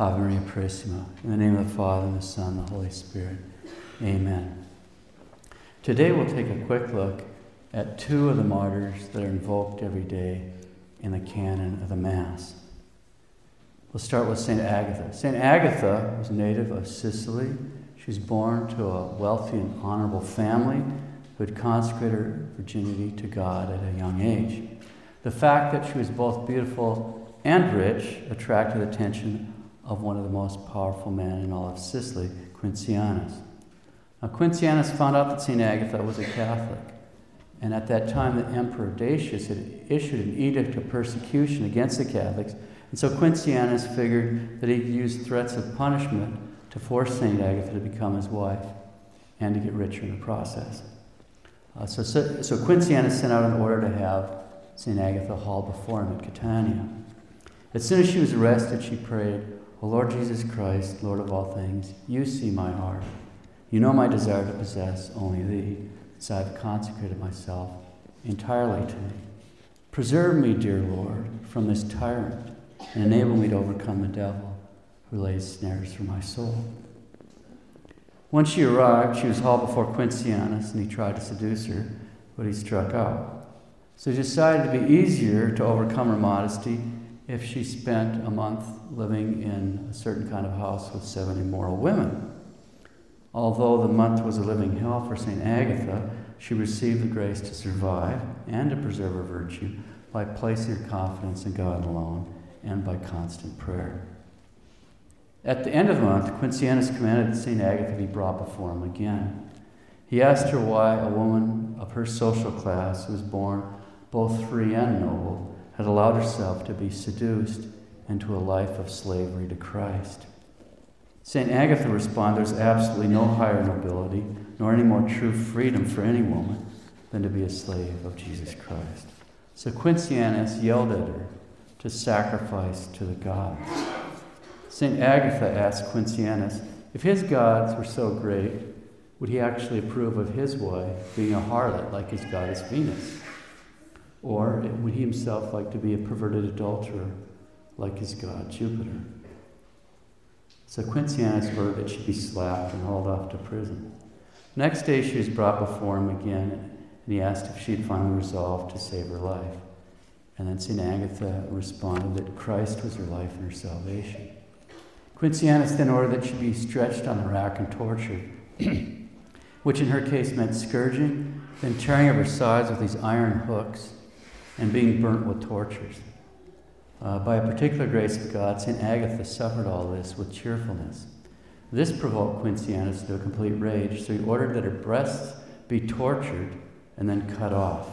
Ave Maria Purissima. In the name of the Father, and the Son, and the Holy Spirit. Amen. Today we'll take a quick look at two of the martyrs that are invoked every day in the canon of the Mass. We'll start with St. Agatha. St. Agatha was a native of Sicily. She was born to a wealthy and honorable family who had consecrated her virginity to God at a young age. The fact that she was both beautiful and rich attracted attention of one of the most powerful men in all of Sicily, Quincianus. Now, Quincianus found out that St. Agatha was a Catholic, and at that time the Emperor Decius had issued an edict of persecution against the Catholics, and so Quincianus figured that he could use threats of punishment to force St. Agatha to become his wife and to get richer in the process. Uh, so, so, so Quincianus sent out an order to have St. Agatha hauled before him at Catania. As soon as she was arrested, she prayed, O Lord Jesus Christ, Lord of all things, you see my heart. You know my desire to possess only thee, so I have consecrated myself entirely to thee. Preserve me, dear Lord, from this tyrant, and enable me to overcome the devil who lays snares for my soul. When she arrived, she was hauled before Quincianus, and he tried to seduce her, but he struck out. So he decided to be easier to overcome her modesty if she spent a month living in a certain kind of house with seven immoral women. Although the month was a living hell for St. Agatha, she received the grace to survive and to preserve her virtue by placing her confidence in God alone and by constant prayer. At the end of the month, Quincianus commanded that St. Agatha be brought before him again. He asked her why a woman of her social class, who was born both free and noble, had allowed herself to be seduced into a life of slavery to Christ. St. Agatha responded there's absolutely no higher nobility nor any more true freedom for any woman than to be a slave of Jesus Christ. So Quincianus yelled at her to sacrifice to the gods. St. Agatha asked Quincianus if his gods were so great, would he actually approve of his wife being a harlot like his goddess Venus? Or would he himself like to be a perverted adulterer like his god Jupiter? So Quincianus ordered that she be slapped and hauled off to prison. Next day she was brought before him again, and he asked if she had finally resolved to save her life. And then St. Agatha responded that Christ was her life and her salvation. Quincianus then ordered that she be stretched on the rack and tortured, which in her case meant scourging, then tearing of her sides with these iron hooks, and being burnt with tortures. Uh, by a particular grace of God, St. Agatha suffered all this with cheerfulness. This provoked Quincianus to a complete rage, so he ordered that her breasts be tortured and then cut off.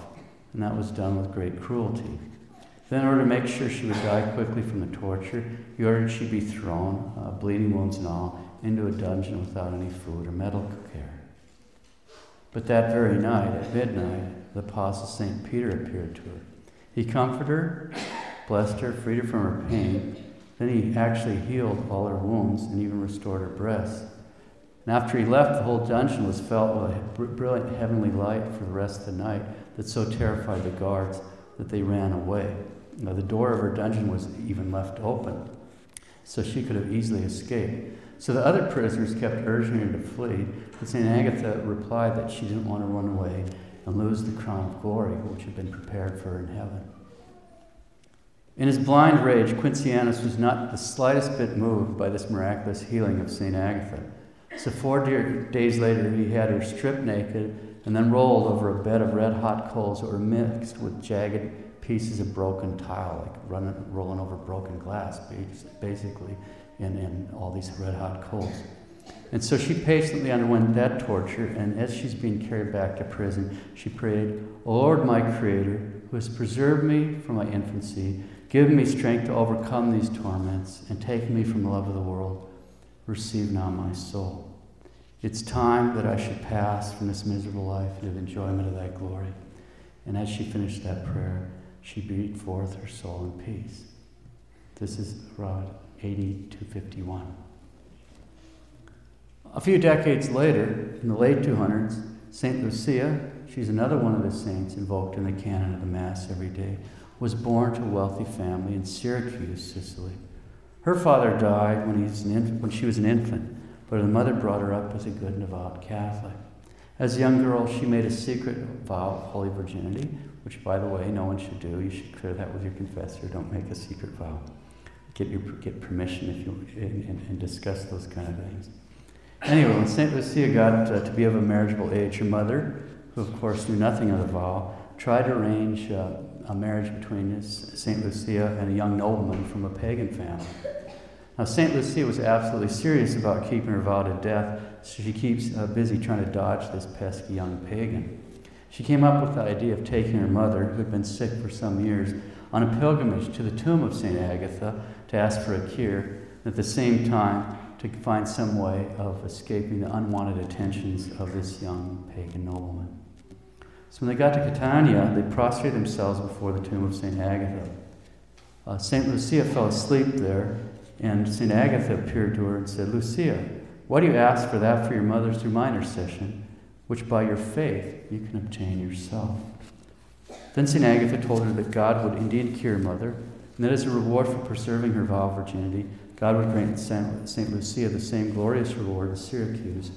And that was done with great cruelty. Then, in order to make sure she would die quickly from the torture, he ordered she be thrown, uh, bleeding wounds and all, into a dungeon without any food or medical care. But that very night, at midnight, the apostle St. Peter appeared to her. He comforted her, blessed her, freed her from her pain. Then he actually healed all her wounds and even restored her breasts. And after he left, the whole dungeon was filled with a brilliant heavenly light for the rest of the night that so terrified the guards that they ran away. Now, the door of her dungeon was even left open, so she could have easily escaped. So the other prisoners kept urging her to flee, but St. Agatha replied that she didn't want to run away and lose the crown of glory which had been prepared for her in heaven. In his blind rage, Quincianus was not the slightest bit moved by this miraculous healing of St. Agatha. So, four days later, he had her stripped naked and then rolled over a bed of red hot coals that were mixed with jagged pieces of broken tile, like running, rolling over broken glass, basically, in, in all these red hot coals. And so she patiently underwent that torture, and as she's being carried back to prison, she prayed, O Lord, my Creator, who has preserved me from my infancy, give me strength to overcome these torments, and take me from the love of the world. Receive now my soul. It's time that I should pass from this miserable life into the enjoyment of thy glory. And as she finished that prayer, she breathed forth her soul in peace. This is Rod 80 to 51. A few decades later, in the late 200s, St. Lucia, she's another one of the saints invoked in the canon of the Mass every day, was born to a wealthy family in Syracuse, Sicily. Her father died when, when she was an infant, but her mother brought her up as a good and devout Catholic. As a young girl, she made a secret vow of holy virginity, which, by the way, no one should do. You should clear that with your confessor. Don't make a secret vow. Get, your, get permission if you and, and discuss those kind of things. Anyway, when St. Lucia got uh, to be of a marriageable age, her mother, who of course knew nothing of the vow, tried to arrange uh, a marriage between St. Lucia and a young nobleman from a pagan family. Now, St. Lucia was absolutely serious about keeping her vow to death, so she keeps uh, busy trying to dodge this pesky young pagan. She came up with the idea of taking her mother, who had been sick for some years, on a pilgrimage to the tomb of St. Agatha to ask for a cure, and at the same time to find some way of escaping the unwanted attentions of this young pagan nobleman. So when they got to Catania, they prostrated themselves before the tomb of St. Agatha. Uh, St. Lucia fell asleep there, and St. Agatha appeared to her and said, Lucia, why do you ask for that for your mother through my intercession, which by your faith you can obtain yourself? Then St. Agatha told her that God would indeed cure mother, and that as a reward for preserving her vow of virginity, God would grant St. Lucia the same glorious reward as Syracuse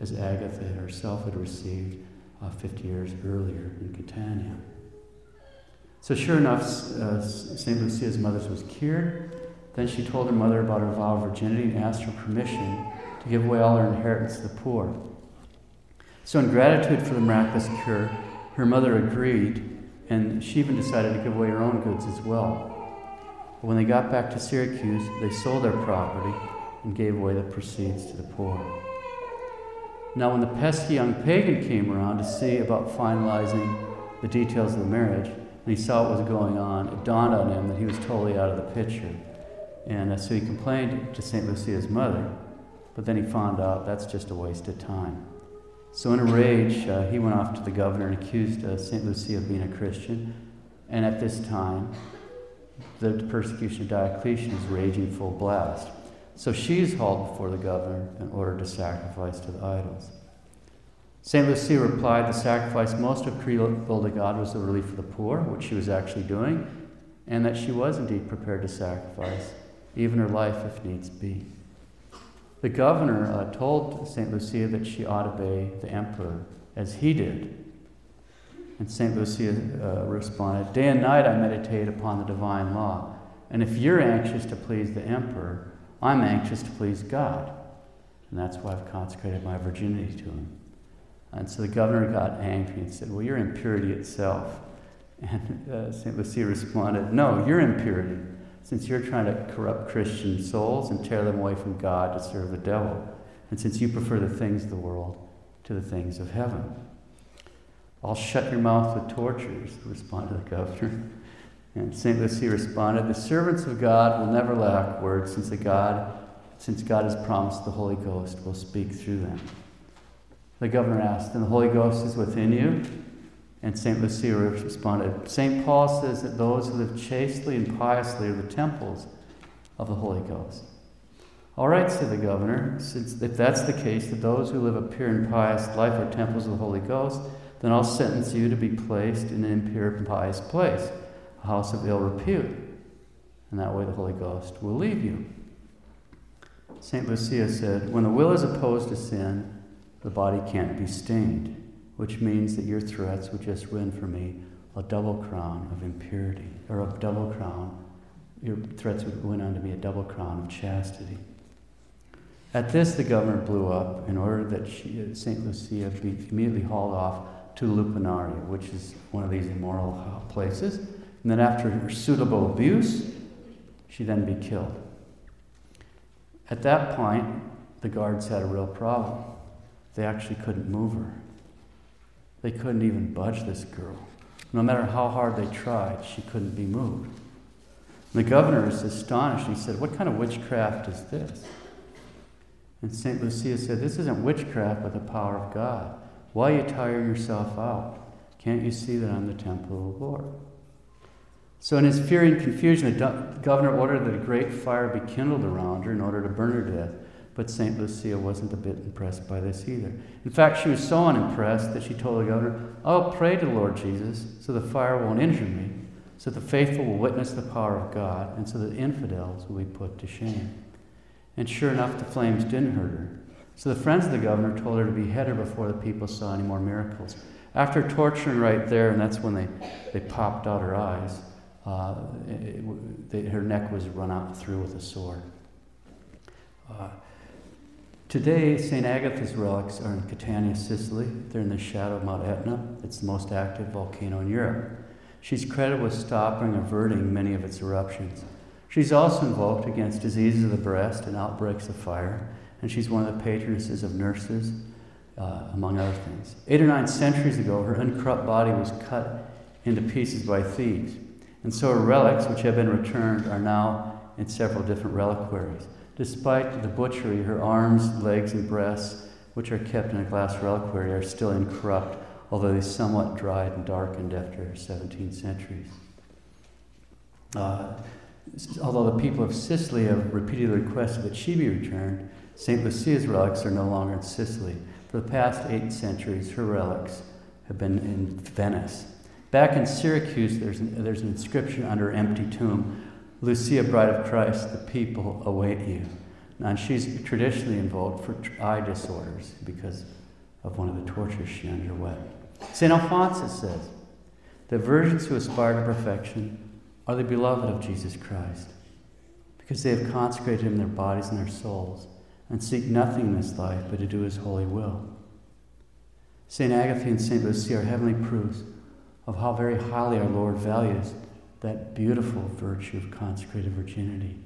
as Agatha herself had received uh, 50 years earlier in Catania. So, sure enough, uh, St. Lucia's mother was cured. Then she told her mother about her vow of virginity and asked her permission to give away all her inheritance to the poor. So, in gratitude for the miraculous cure, her mother agreed, and she even decided to give away her own goods as well. But when they got back to Syracuse, they sold their property and gave away the proceeds to the poor. Now, when the pesky young pagan came around to see about finalizing the details of the marriage, and he saw what was going on, it dawned on him that he was totally out of the picture. And uh, so he complained to St. Lucia's mother, but then he found out that's just a waste of time. So, in a rage, uh, he went off to the governor and accused uh, St. Lucia of being a Christian. And at this time, the persecution of Diocletian is raging full blast. So she is hauled before the governor in order to sacrifice to the idols. St. Lucia replied the sacrifice most agreeable to God was the relief of the poor, which she was actually doing, and that she was indeed prepared to sacrifice, even her life if needs be. The governor uh, told St. Lucia that she ought to obey the emperor as he did. And St. Lucia uh, responded, Day and night I meditate upon the divine law, and if you're anxious to please the emperor, I'm anxious to please God. And that's why I've consecrated my virginity to him. And so the governor got angry and said, Well, you're impurity itself. And uh, St. Lucia responded, No, you're impurity, since you're trying to corrupt Christian souls and tear them away from God to serve the devil. And since you prefer the things of the world to the things of heaven. I'll shut your mouth with tortures, responded the governor. And St. Lucia responded, The servants of God will never lack words, since, God, since God has promised the Holy Ghost will speak through them. The governor asked, And the Holy Ghost is within you? And St. Lucia responded, St. Paul says that those who live chastely and piously are the temples of the Holy Ghost. All right, said the governor, since if that's the case, that those who live a pure and pious life are temples of the Holy Ghost, then I'll sentence you to be placed in an impure pious place a house of ill repute. And that way the Holy Ghost will leave you. St. Lucia said, When the will is opposed to sin, the body can't be stained, which means that your threats would just win for me a double crown of impurity, or a double crown. Your threats would win unto me a double crown of chastity. At this, the governor blew up in order that St. Lucia be immediately hauled off to Lupanaria, which is one of these immoral places. And then, after her suitable abuse, she then be killed. At that point, the guards had a real problem. They actually couldn't move her. They couldn't even budge this girl. No matter how hard they tried, she couldn't be moved. And the governor is astonished. He said, What kind of witchcraft is this? And St. Lucia said, This isn't witchcraft, but the power of God. Why are you tire yourself out? Can't you see that I'm the temple of the Lord? So, in his fear and confusion, the governor ordered that a great fire be kindled around her in order to burn her to death. But St. Lucia wasn't a bit impressed by this either. In fact, she was so unimpressed that she told the governor, I'll pray to the Lord Jesus so the fire won't injure me. so the faithful will witness the power of God, and so the infidels will be put to shame. And sure enough, the flames didn't hurt her. So the friends of the governor told her to behead her before the people saw any more miracles. After torturing right there, and that's when they, they popped out her eyes, uh, it, they, her neck was run out through with a sword. Uh, today, St. Agatha's relics are in Catania, Sicily. They're in the shadow of Mount Etna. It's the most active volcano in Europe. She's credited with stopping or averting many of its eruptions. She's also invoked against diseases of the breast and outbreaks of fire, and she's one of the patronesses of nurses, uh, among other things. Eight or nine centuries ago, her uncorrupt body was cut into pieces by thieves. And so her relics, which have been returned, are now in several different reliquaries. Despite the butchery, her arms, legs, and breasts, which are kept in a glass reliquary, are still incorrupt, although they somewhat dried and darkened after 17 centuries. Uh, although the people of Sicily have repeatedly requested that she be returned, St. Lucia's relics are no longer in Sicily. For the past eight centuries, her relics have been in Venice. Back in Syracuse, there's an, there's an inscription under an empty tomb Lucia, bride of Christ, the people await you. And she's traditionally invoked for eye disorders because of one of the tortures she underwent. St. Alphonsus says, The virgins who aspire to perfection are the beloved of Jesus Christ because they have consecrated him their bodies and their souls and seek nothing in this life but to do his holy will. St. Agatha and St. Lucia are heavenly proofs of how very highly our Lord values that beautiful virtue of consecrated virginity.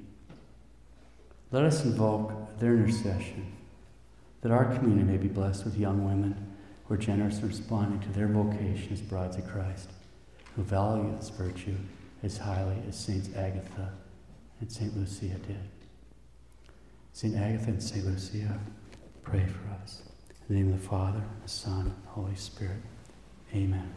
Let us invoke their intercession that our community may be blessed with young women who are generous in responding to their vocation as brides of Christ, who value this virtue as highly as Saints Agatha and St. Lucia did. St. Agatha and St. Lucia, pray for us. In the name of the Father, the Son, and the Holy Spirit. Amen.